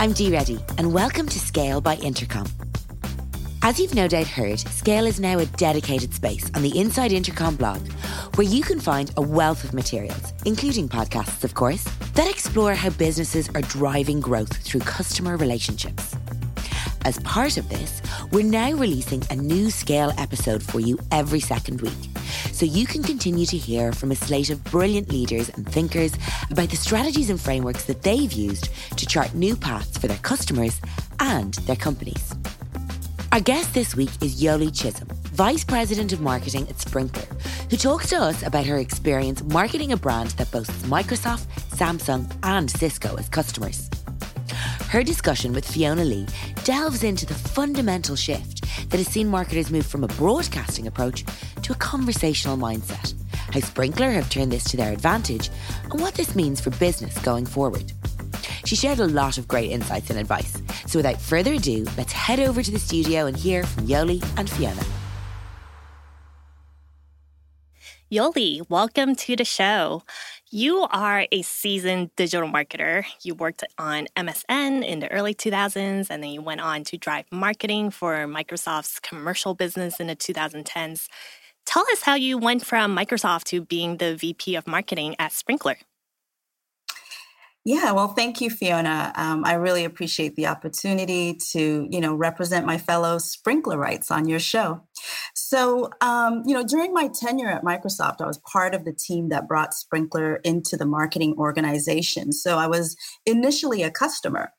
I'm Dee Reddy, and welcome to Scale by Intercom. As you've no doubt heard, Scale is now a dedicated space on the Inside Intercom blog where you can find a wealth of materials, including podcasts, of course, that explore how businesses are driving growth through customer relationships. As part of this, we're now releasing a new Scale episode for you every second week, so you can continue to hear from a slate of brilliant leaders and thinkers about the strategies and frameworks that they've used to chart new paths for their customers and their companies. Our guest this week is Yoli Chisholm, Vice President of Marketing at Sprinklr, who talks to us about her experience marketing a brand that boasts Microsoft, Samsung, and Cisco as customers. Her discussion with Fiona Lee delves into the fundamental shift that has seen marketers move from a broadcasting approach to a conversational mindset, how Sprinklr have turned this to their advantage, and what this means for business going forward. She shared a lot of great insights and advice. So without further ado, let's head over to the studio and hear from Yoli and Fiona. Yoli, welcome to the show. You are a seasoned digital marketer. You worked on MSN in the early 2000s, and then you went on to drive marketing for Microsoft's commercial business in the 2010s. Tell us how you went from Microsoft to being the VP of marketing at Sprinklr. Yeah, well, thank you, Fiona. Um, I really appreciate the opportunity to, you know, represent my fellow sprinklerites on your show. So, um, you know, during my tenure at Microsoft, I was part of the team that brought Sprinklr into the marketing organization. So I was initially a customer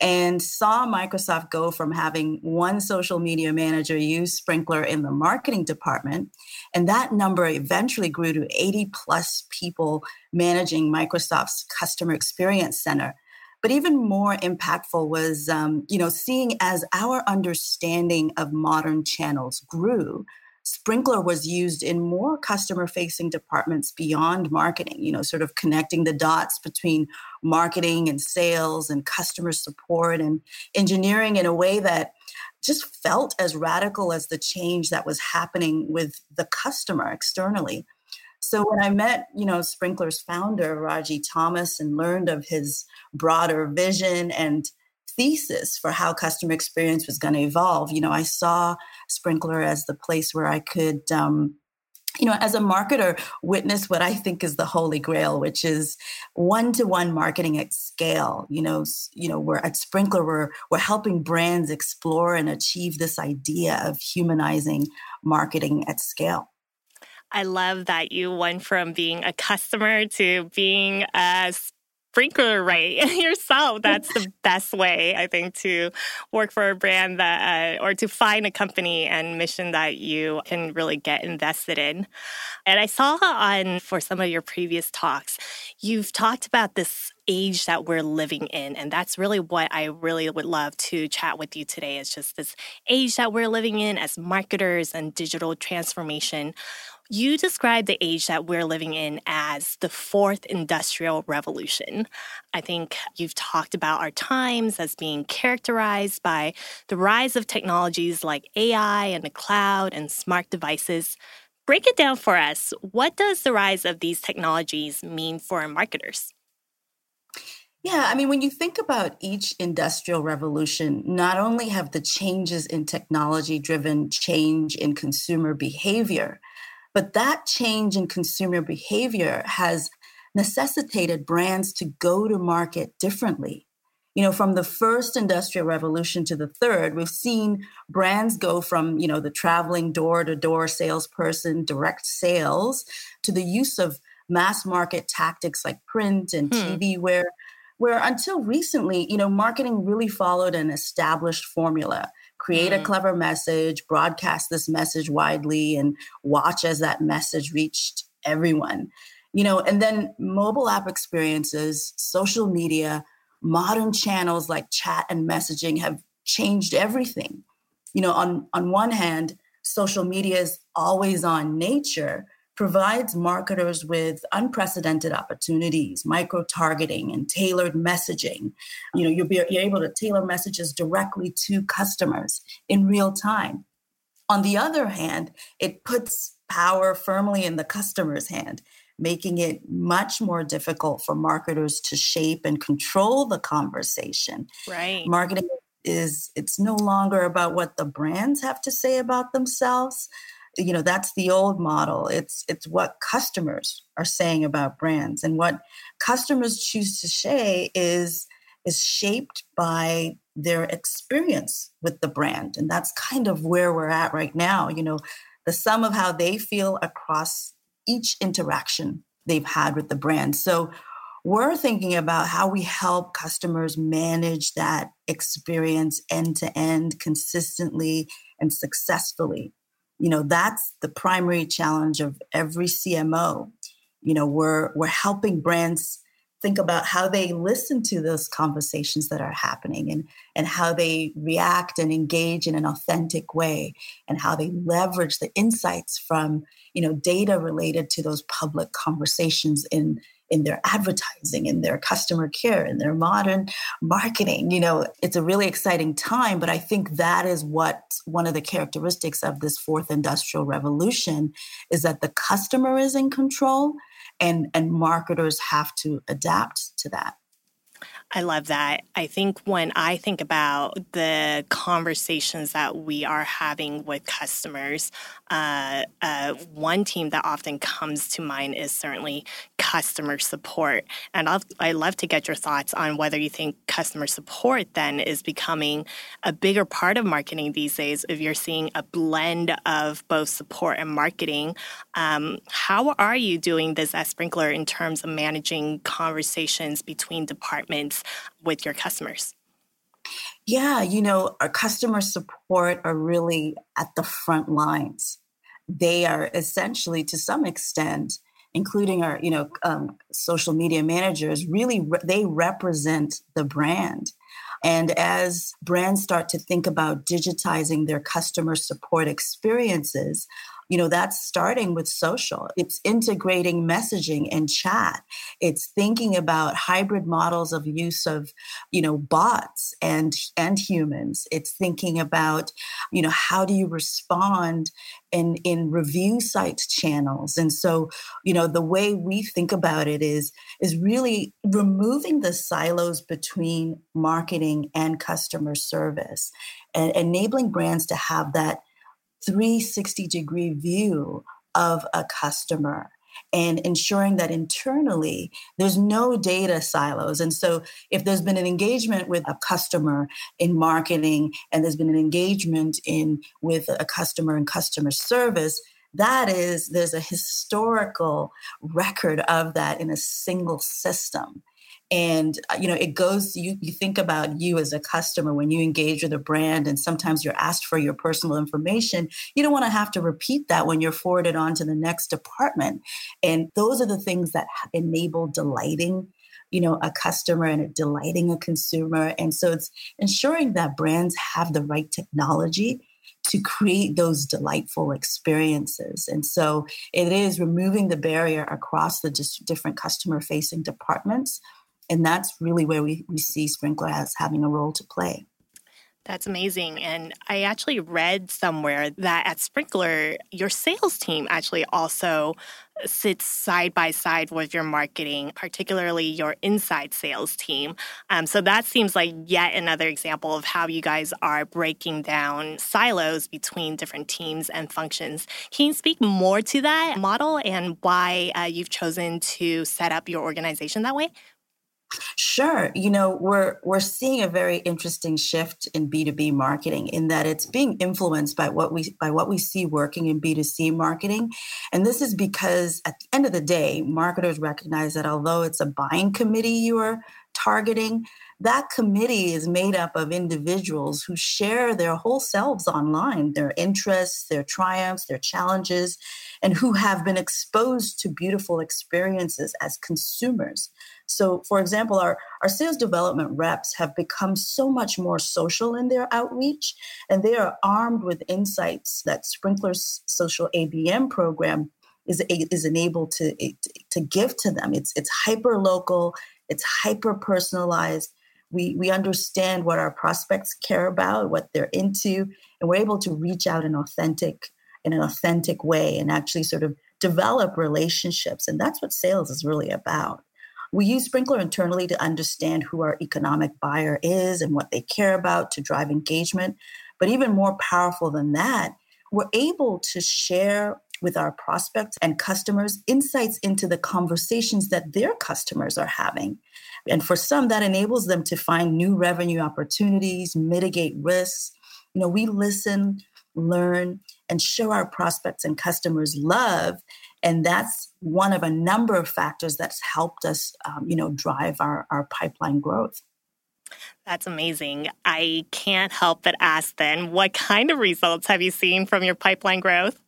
and saw Microsoft go from having one social media manager use Sprinklr in the marketing department. And that number eventually grew to 80 plus people managing Microsoft's customer experience center. But even more impactful was, um, you know, seeing as our understanding of modern channels grew, Sprinklr was used in more customer facing departments beyond marketing, you know, sort of connecting the dots between marketing and sales and customer support and engineering in a way that just felt as radical as the change that was happening with the customer externally. So when I met, you know, Sprinklr's founder, Ragy Thomas, and learned of his broader vision and thesis for how customer experience was going to evolve. You know, I saw Sprinklr as the place where I could, um, you know, as a marketer, witness what I think is the holy grail, which is one-to-one marketing at scale. You know, you know, we're at Sprinklr, we're we're helping brands explore and achieve this idea of humanizing marketing at scale. I love that you went from being a customer to being a sprinkler right yourself. That's the best way, I think, to work for a brand that, uh, or to find a company and mission that you can really get invested in. And I saw on for some of your previous talks, you've talked about this age that we're living in. And that's really what I really would love to chat with you today is just this age that we're living in as marketers and digital transformation. You describe the age that we're living in as the fourth industrial revolution. I think you've talked about our times as being characterized by the rise of technologies like AI and the cloud and smart devices. Break it down for us. What does the rise of these technologies mean for marketers? Yeah, I mean, when you think about each industrial revolution, not only have the changes in technology driven change in consumer behavior, but that change in consumer behavior has necessitated brands to go to market differently. You know, from the first industrial revolution to the third, we've seen brands go from, you know, the traveling door to door salesperson, direct sales, to the use of mass market tactics like print and hmm. TV, where where until recently, you know, marketing really followed an established formula create mm. a clever message, broadcast this message widely, and watch as that message reached everyone. You know, and then mobile app experiences, social media, modern channels like chat and messaging have changed everything. You know, on, on one hand, social media is always on nature provides marketers with unprecedented opportunities, micro targeting and tailored messaging. You know, you'll be you're able to tailor messages directly to customers in real time. On the other hand, it puts power firmly in the customer's hand. making it much more difficult for marketers to shape and control the conversation. Right. Marketing is it's no longer about what the brands have to say about themselves. You know, that's the old model. It's it's what customers are saying about brands and what customers choose to say is is shaped by their experience with the brand. And that's kind of where we're at right now. You know, the sum of how they feel across each interaction they've had with the brand. So we're thinking about how we help customers manage that experience end to end consistently and successfully. You know, that's the primary challenge of every CMO. You know, we're we're helping brands think about how they listen to those conversations that are happening and, and how they react and engage in an authentic way and how they leverage the insights from you know data related to those public conversations in in their advertising in their customer care in their modern marketing you know it's a really exciting time but i think that is what one of the characteristics of this fourth industrial revolution is that the customer is in control and and marketers have to adapt to that I love that. I think when I think about the conversations that we are having with customers, uh, uh, one team that often comes to mind is certainly customer support. And I'll, i love to get your thoughts on whether you think customer support then is becoming a bigger part of marketing these days. If you're seeing a blend of both support and marketing, um, how are you doing this at Sprinklr in terms of managing conversations between departments with your customers? Yeah, you know, our customer support are really at the front lines. They are essentially, to some extent, including our, you know, um, social media managers, really re- they represent the brand. And as brands start to think about digitizing their customer support experiences, you know that's starting with social. It's integrating messaging and chat. It's thinking about hybrid models of use of you know bots and and humans. It's thinking about you know how do you respond in in review site channels. And so you know the way we think about it is is really removing the silos between marketing and customer service and enabling brands to have that 360 degree view of a customer and ensuring that internally there's no data silos. And so, if there's been an engagement with a customer in marketing and there's been an engagement in with a customer in customer service, that is there's a historical record of that in a single system and uh, you know it goes you you think about you as a customer when you engage with a brand and sometimes you're asked for your personal information you don't want to have to repeat that when you're forwarded on to the next department and those are the things that enable delighting you know a customer and delighting a consumer and so it's ensuring that brands have the right technology to create those delightful experiences. And so it is removing the barrier across the just different customer facing departments and that's really where we, we see Sprinklr as having a role to play. That's amazing. And I actually read somewhere that at Sprinklr, your sales team actually also sits side by side with your marketing, particularly your inside sales team. Um, so that seems like yet another example of how you guys are breaking down silos between different teams and functions. Can you speak more to that model and why uh, you've chosen to set up your organization that way? Sure. You know, we're we're seeing a very interesting shift in B2B marketing in that it's being influenced by what we by what we see working in B2C marketing. And this is because at the end of the day, marketers recognize that although it's a buying committee you are targeting, that committee is made up of individuals who share their whole selves online, their interests, their triumphs, their challenges, and who have been exposed to beautiful experiences as consumers. So, for example, our, our sales development reps have become so much more social in their outreach, and they are armed with insights that Sprinklr's social ABM program is, is enabled to, to give to them. It's, it's hyper local, it's hyper personalized. We, we understand what our prospects care about, what they're into, and we're able to reach out in authentic in an authentic way and actually sort of develop relationships. And that's what sales is really about. We use Sprinklr internally to understand who our economic buyer is and what they care about to drive engagement. But even more powerful than that, we're able to share with our prospects and customers insights into the conversations that their customers are having. And for some, that enables them to find new revenue opportunities, mitigate risks. You know, we listen, learn, and show our prospects and customers love. And that's one of a number of factors that's helped us, um, you know, drive our, our pipeline growth. That's amazing. I can't help but ask then, what kind of results have you seen from your pipeline growth?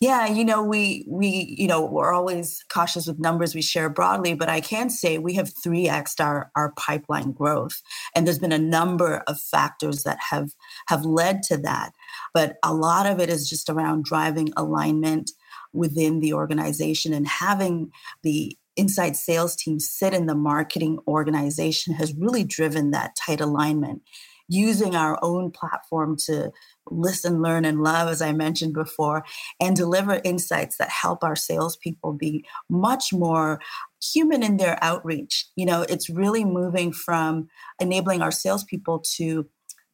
Yeah, you know, we we you know we're always cautious with numbers we share broadly, but I can say we have three xed our our pipeline growth, and there's been a number of factors that have have led to that. But a lot of it is just around driving alignment within the organization and having the inside sales team sit in the marketing organization has really driven that tight alignment using our own platform to listen, learn, and love, as I mentioned before, and deliver insights that help our salespeople be much more human in their outreach. You know, it's really moving from enabling our salespeople to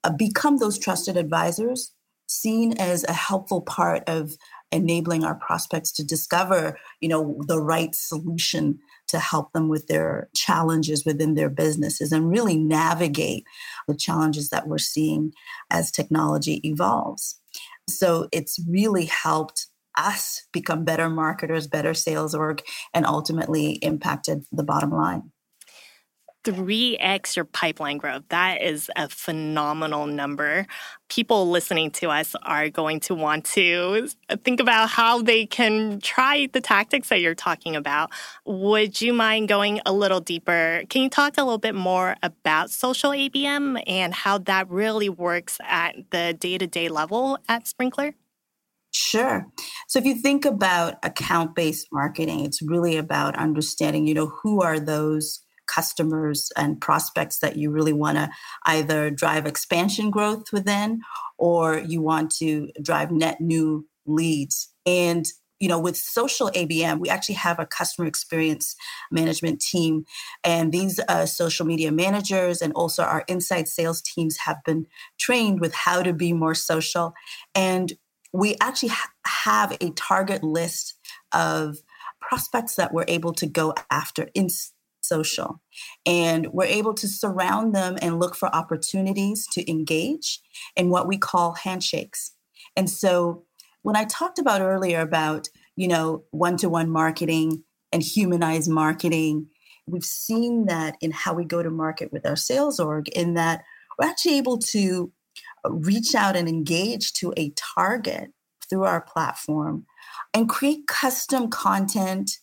uh, become those trusted advisors, seen as a helpful part of enabling our prospects to discover, you know, the right solution to help them with their challenges within their businesses and really navigate the challenges that we're seeing as technology evolves. So it's really helped us become better marketers, better sales org, and ultimately impacted the bottom line. 3x your pipeline growth. That is a phenomenal number. People listening to us are going to want to think about how they can try the tactics that you're talking about. Would you mind going a little deeper? Can you talk a little bit more about social ABM and how that really works at the day to day level at Sprinklr? Sure. So if you think about account based marketing, it's really about understanding, you know, who are those customers and prospects that you really want to either drive expansion growth within or you want to drive net new leads. And you know, with social ABM, we actually have a customer experience management team, and these uh, social media managers and also our inside sales teams have been trained with how to be more social. And we actually ha- have a target list of prospects that we're able to go after in social. And we're able to surround them and look for opportunities to engage in what we call handshakes. And so when I talked about earlier about, you know, one-to-one marketing and humanized marketing, we've seen that in how we go to market with our sales org in that we're actually able to reach out and engage to a target through our platform and create custom content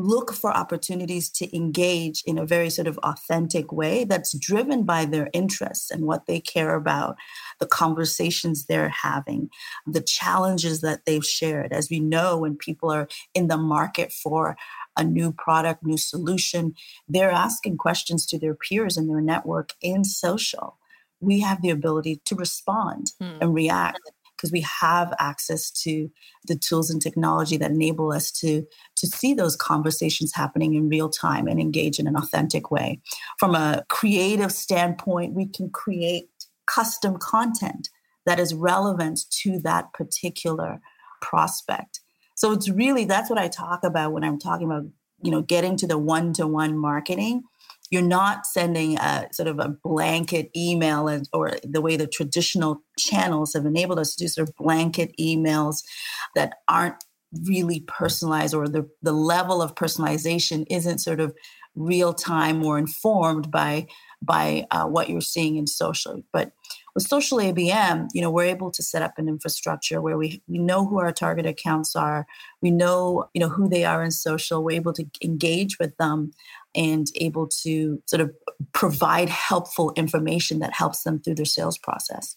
look for opportunities to engage in a very sort of authentic way that's driven by their interests and what they care about, the conversations they're having, the challenges that they've shared. As we know, when people are in the market for a new product, new solution, they're asking questions to their peers in their network in social. We have the ability to respond hmm. and react because we have access to the tools and technology that enable us to to see those conversations happening in real time and engage in an authentic way. From a creative standpoint we can create custom content that is relevant to that particular prospect. So it's really that's what i talk about when i'm talking about you know getting to the one-to-one marketing you're not sending a sort of a blanket email or the way the traditional channels have enabled us to do sort of blanket emails that aren't really personalized or the, the level of personalization isn't sort of real time or informed by by uh, what you're seeing in social. But with social abm you know we're able to set up an infrastructure where we, we know who our target accounts are we know you know who they are in social we're able to engage with them and able to sort of provide helpful information that helps them through their sales process.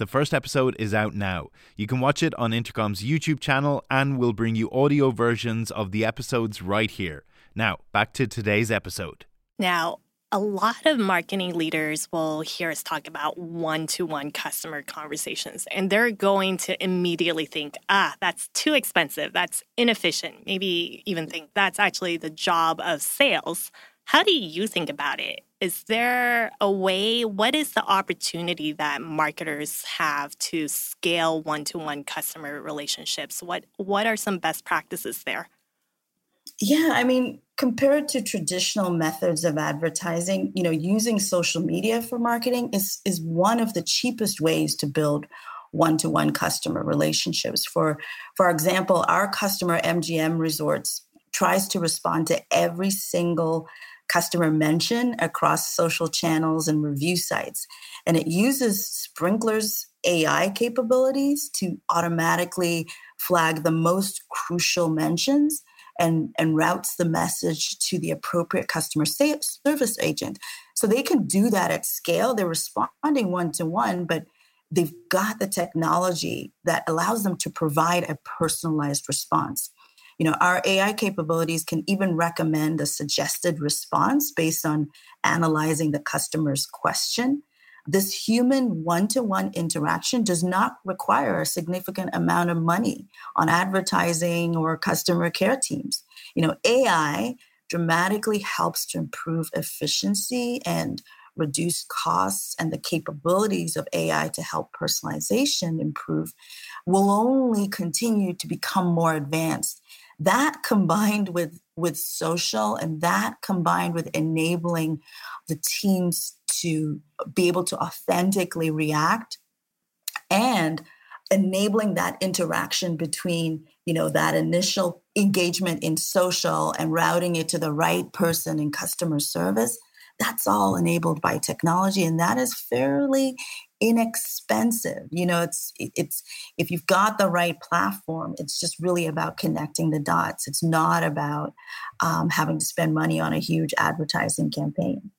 The first episode is out now. You can watch it on Intercom's YouTube channel, and we'll bring you audio versions of the episodes right here. Now, back to today's episode. Now, a lot of marketing leaders will hear us talk about one to one customer conversations, and they're going to immediately think, ah, that's too expensive. That's inefficient. Maybe even think that's actually the job of sales. How do you think about it? Is there a way? What is the opportunity that marketers have to scale one to one customer relationships? What, what are some best practices there? Yeah, I mean, compared to traditional methods of advertising, you know, using social media for marketing is is one of the cheapest ways to build one-to-one customer relationships. For for example, our customer MGM Resorts tries to respond to every single customer mention across social channels and review sites. And it uses Sprinklr's AI capabilities to automatically flag the most crucial mentions and, and routes the message to the appropriate customer service agent. So they can do that at scale. They're responding one to one, but they've got the technology that allows them to provide a personalized response. You know, our AI capabilities can even recommend a suggested response based on analyzing the customer's question this human one to one interaction does not require a significant amount of money on advertising or customer care teams. You know, AI dramatically helps to improve efficiency and reduce costs and the capabilities of AI to help personalization improve will only continue to become more advanced. That combined with, with social and that combined with enabling the teams to be able to authentically react and enabling that interaction between you know that initial engagement in social and routing it to the right person in customer service that's all enabled by technology and that is fairly inexpensive you know it's it's if you've got the right platform it's just really about connecting the dots. It's not about um, having to spend money on a huge advertising campaign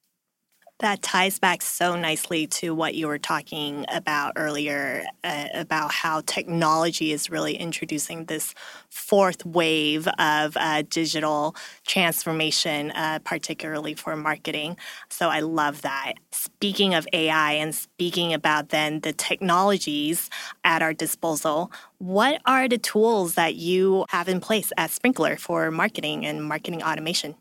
that ties back so nicely to what you were talking about earlier uh, about how technology is really introducing this fourth wave of uh, digital transformation, uh, particularly for marketing. So I love that. Speaking of AI and speaking about then the technologies at our disposal, what are the tools that you have in place at Sprinklr for marketing and marketing automation?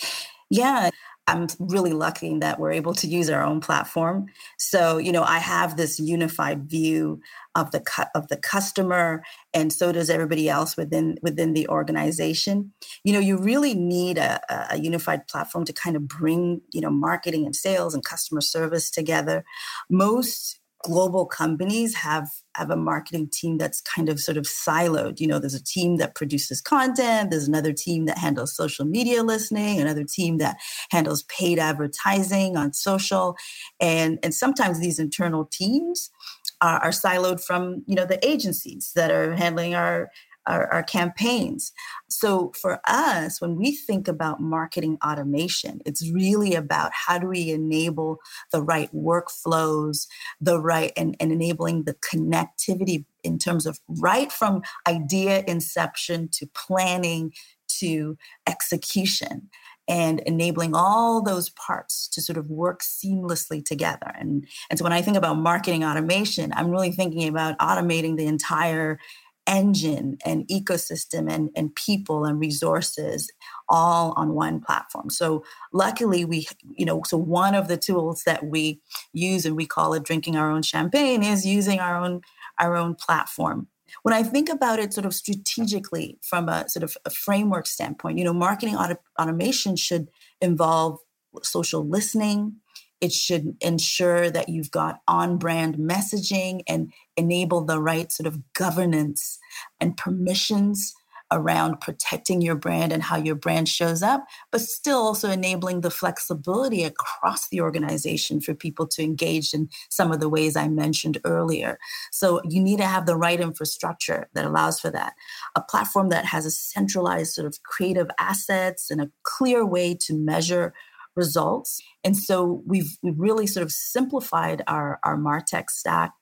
Yeah, I'm really lucky that we're able to use our own platform. So, you know, I have this unified view of the cu- of the customer, and so does everybody else within within the organization. You know, you really need a, a unified platform to kind of bring you know marketing and sales and customer service together. Most global companies have have a marketing team that's kind of sort of siloed. You know there's a team that produces content there's another team that handles social media listening another team that handles paid advertising on social. And and sometimes these internal teams are, are siloed from you know the agencies that are handling our our, our campaigns. So for us, when we think about marketing automation, it's really about how do we enable the right workflows, the right and, and enabling the connectivity in terms of right from idea inception to planning to execution and enabling all those parts to sort of work seamlessly together. And, and so when I think about marketing automation, I'm really thinking about automating the entire engine and ecosystem and, and people and resources all on one platform. So luckily we, you know, so one of the tools that we use and we call it drinking our own champagne is using our own our own platform. When I think about it sort of strategically from a sort of a framework standpoint, you know, marketing auto- automation should involve social listening, it should ensure that you've got on brand messaging and enable the right sort of governance and permissions around protecting your brand and how your brand shows up, but still also enabling the flexibility across the organization for people to engage in some of the ways I mentioned earlier. So you need to have the right infrastructure that allows for that. A platform that has a centralized sort of creative assets and a clear way to measure results. And so we've, we've really sort of simplified our, our MarTech stack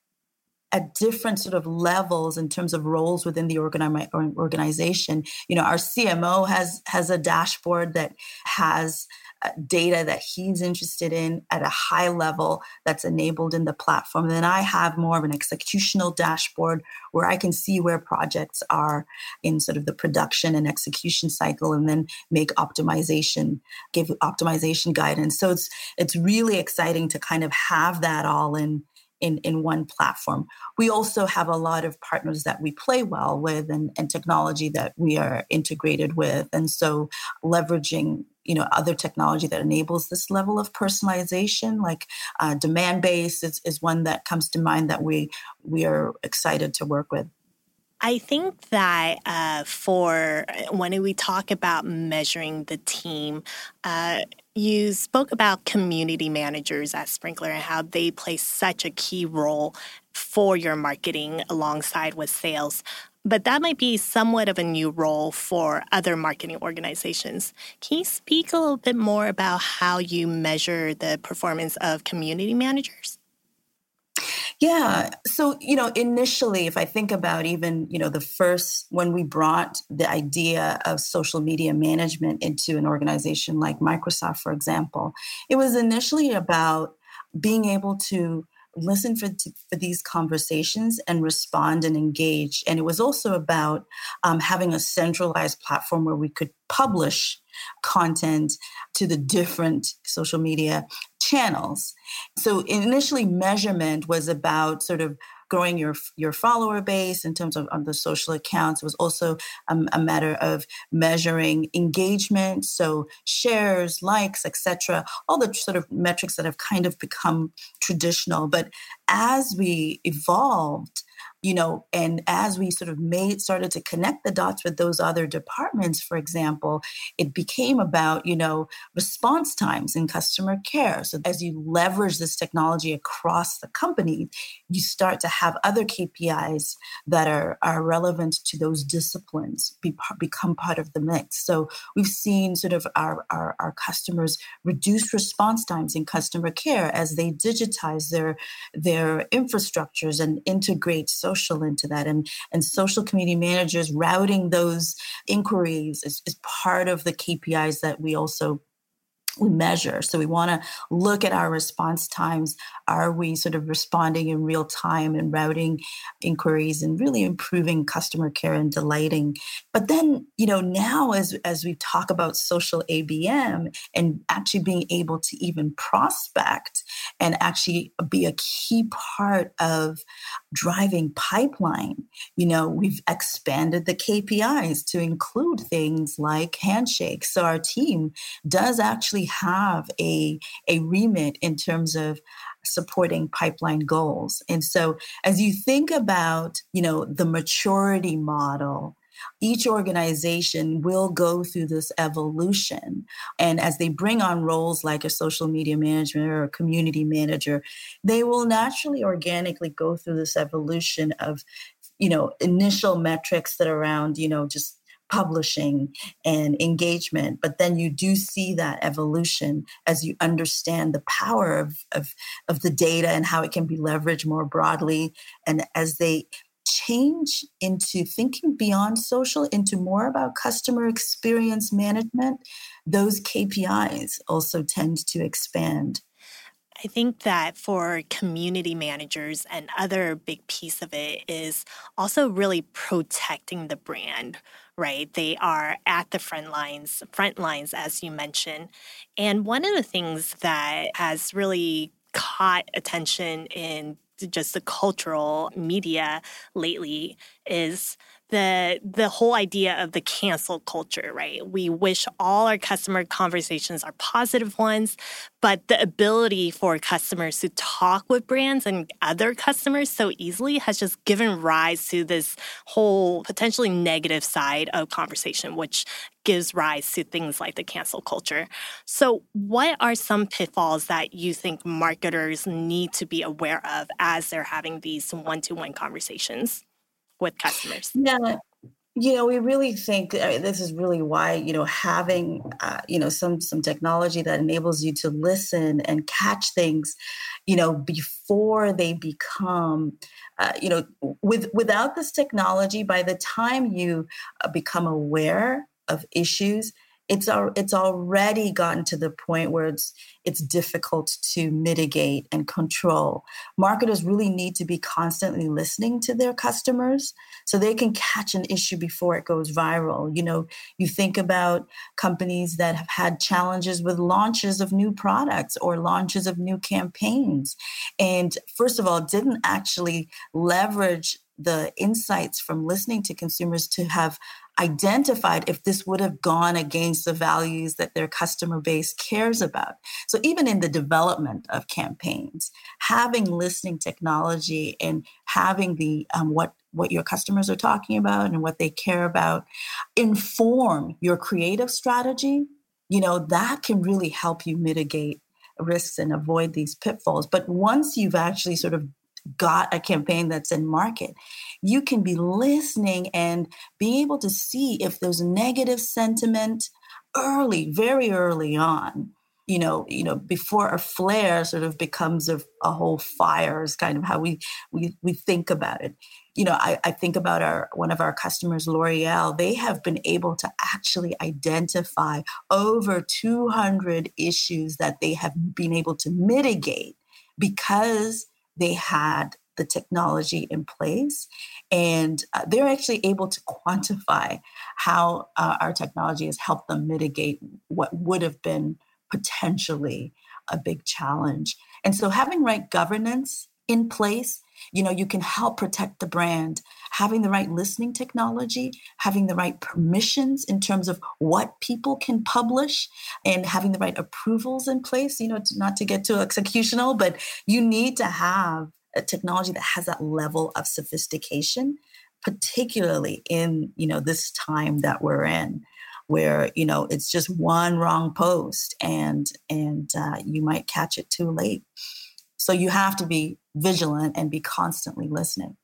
at different sort of levels in terms of roles within the organi- organization. You know, our CMO has has a dashboard that has uh, data that he's interested in at a high level that's enabled in the platform. And then I have more of an executional dashboard where I can see where projects are in sort of the production and execution cycle and then make optimization, give optimization guidance. So it's it's really exciting to kind of have that all in in, in one platform. We also have a lot of partners that we play well with and, and technology that we are integrated with. And so leveraging you know other technology that enables this level of personalization like uh, Demandbase is, is one that comes to mind that we we are excited to work with I think that uh, for when we talk about measuring the team, uh, you spoke about community managers at Sprinklr and how they play such a key role for your marketing alongside with sales. But that might be somewhat of a new role for other marketing organizations. Can you speak a little bit more about how you measure the performance of community managers? Yeah. So, you know, initially, if I think about even, you know, the first, when we brought the idea of social media management into an organization like Microsoft, for example, it was initially about being able to listen for, for these conversations and respond and engage. And it was also about um, having a centralized platform where we could publish content to the different social media channels. So initially, measurement was about sort of growing your your follower base in terms of on the social accounts. It was also um, a matter of measuring engagement, so shares, likes, etc. All the sort of metrics that have kind of become traditional. But as we evolved you know and as we sort of made started to connect the dots with those other departments for example it became about you know response times in customer care. So as you leverage this technology across the company you start to have other kpis that are are relevant to those disciplines be, become part of the mix. So we've seen sort of our, our our customers reduce response times in customer care as they digitize their their infrastructures and integrate so social into that and and social community managers routing those inquiries is, is part of the kpis that we also we measure. So we want to look at our response times. Are we sort of responding in real time and routing inquiries and really improving customer care and delighting? But then, you know, now as as we talk about social ABM and actually being able to even prospect and actually be a key part of driving pipeline, you know, we've expanded the KPIs to include things like handshakes. So our team does actually have a, a remit in terms of supporting pipeline goals. And so as you think about, you know, the maturity model, each organization will go through this evolution. And as they bring on roles like a social media manager or a community manager, they will naturally, organically go through this evolution of you know, initial metrics that are around, you know, just publishing and engagement but then you do see that evolution as you understand the power of, of, of the data and how it can be leveraged more broadly. And as they change into thinking beyond social into more about customer experience management those kpis also tend to expand I think that for community managers, and other big piece of it is also really protecting the brand, right? They are at the front lines, front lines, as you mentioned. And one of the things that has really caught attention in just the cultural media lately is the the whole idea of the cancel culture, right? We wish all our customer conversations are positive ones, but the ability for customers to talk with brands and other customers so easily has just given rise to this whole potentially negative side of conversation, which gives rise to things like the cancel culture. So, what are some pitfalls that you think marketers need to be aware of as they're having these one to one conversations? With customers? Yeah. You know, we really think I mean, this is really why you know having uh, you know some some technology that enables you to listen and catch things, you know, before they become, uh, you know, with without this technology, by the time you uh, become aware of issues, it's al- it's already gotten to the point where it's it's difficult to mitigate and control. Marketers really need to be constantly listening to their customers so they can catch an issue before it goes viral. You know, you think about companies that have had challenges with launches of new products or launches of new campaigns and first of all didn't actually leverage the insights from listening to consumers to have identified if this would have gone against the values that their customer base cares about. So, even in the development of campaigns, having listening technology and having the um, what what your customers are talking about and what they care about inform your creative strategy you know that can really help you mitigate risks and avoid these pitfalls but once you've actually sort of got a campaign that's in market, you can be listening and be able to see if there's negative sentiment early, very early on. You know, you know, before a flare sort of becomes a, a whole fire is kind of how we we we think about it. You know, I, I think about our one of our customers, L'Oreal. They have been able to actually identify over 200 issues that they have been able to mitigate because they had the technology in place and uh, they're actually able to quantify how uh, our technology has helped them mitigate what would have been potentially a big challenge. And so having right governance in place you know you can help protect the brand. Having the right listening technology having the right permissions in terms of what people can publish and having the right approvals in place you know not to get too executional but you need to have a technology that has that level of sophistication particularly in you know this time that we're in where you know it's just one wrong post and and uh, you might catch it too late so you have to be vigilant and be constantly listening.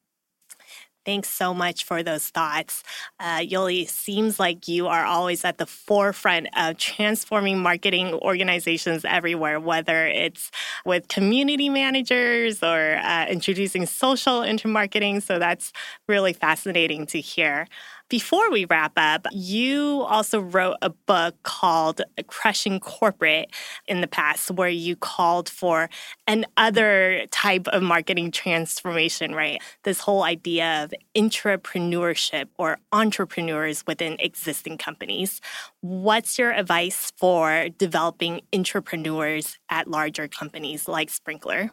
Thanks so much for those thoughts. Uh, Yoli, seems like you are always at the forefront of transforming marketing organizations everywhere, whether it's with community managers or uh, introducing social into marketing. So that's really fascinating to hear. Before we wrap up, you also wrote a book called Crushing Corporate in the past, where you called for an other type of marketing transformation, right? This whole idea of intrapreneurship or entrepreneurs within existing companies. What's your advice for developing intrapreneurs at larger companies like Sprinklr?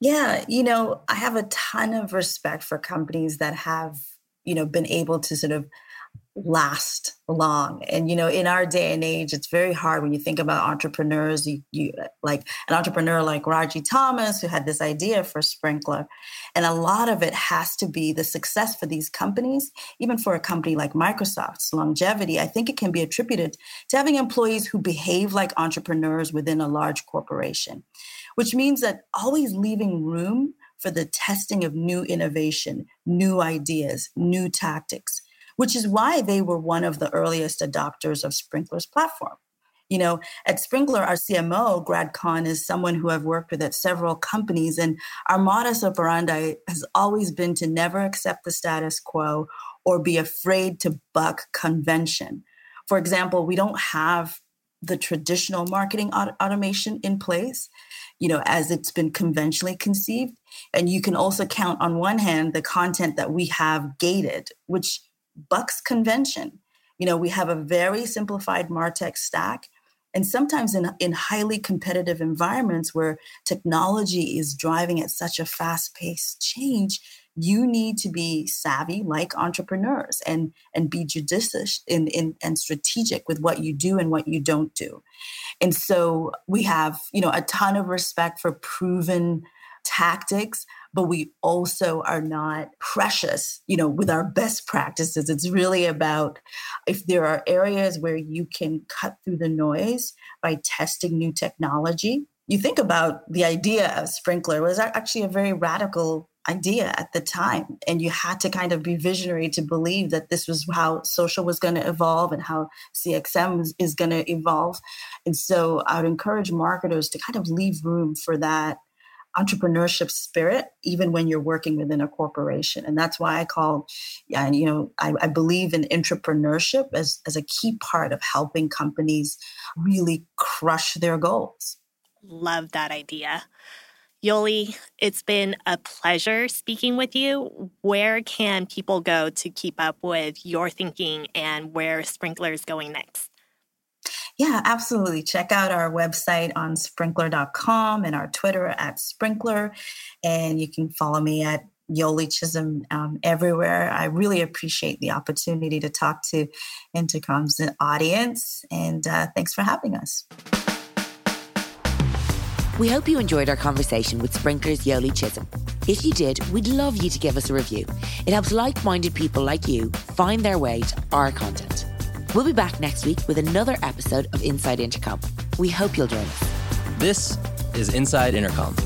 Yeah, you know, I have a ton of respect for companies that have you know been able to sort of last long. And you know in our day and age it's very hard when you think about entrepreneurs you, you uh, like an entrepreneur like ragy thomas who had this idea for sprinklr. And a lot of it has to be the success for these companies even for a company like microsoft's longevity i think it can be attributed to having employees who behave like entrepreneurs within a large corporation which means that always leaving room for the testing of new innovation, new ideas, new tactics, which is why they were one of the earliest adopters of Sprinklr's platform. You know, at Sprinklr, our CMO, Grad Conn, is someone who I've worked with at several companies. And our modus operandi has always been to never accept the status quo or be afraid to buck convention. For example, we don't have the traditional marketing auto- automation in place, you know, as it's been conventionally conceived. And you can also count on one hand the content that we have gated, which bucks convention. You know, we have a very simplified Martech stack. And sometimes in, in highly competitive environments where technology is driving at such a fast paced change, you need to be savvy like entrepreneurs and and be judicious in, in and strategic with what you do and what you don't do. And so we have you know a ton of respect for proven tactics but we also are not precious you know with our best practices. It's really about if there are areas where you can cut through the noise by testing new technology. You think about the idea of Sprinklr was actually a very radical idea at the time. And you had to kind of be visionary to believe that this was how social was going to evolve and how CXM is, is going to evolve. And so I would encourage marketers to kind of leave room for that entrepreneurship spirit, even when you're working within a corporation. And that's why I call, yeah, you know, I, I believe in entrepreneurship as, as a key part of helping companies really crush their goals. Love that idea. Yoli, it's been a pleasure speaking with you. Where can people go to keep up with your thinking and where Sprinklr is going next? Yeah, absolutely. Check out our website on sprinklr.com and our Twitter at Sprinklr. And you can follow me at Yoli Chisholm um, everywhere. I really appreciate the opportunity to talk to Intercom's audience. And uh, thanks for having us. We hope you enjoyed our conversation with Sprinklr's Yoli Chisholm. If you did, we'd love you to give us a review. It helps like minded people like you find their way to our content. We'll be back next week with another episode of Inside Intercom. We hope you'll join us. This is Inside Intercom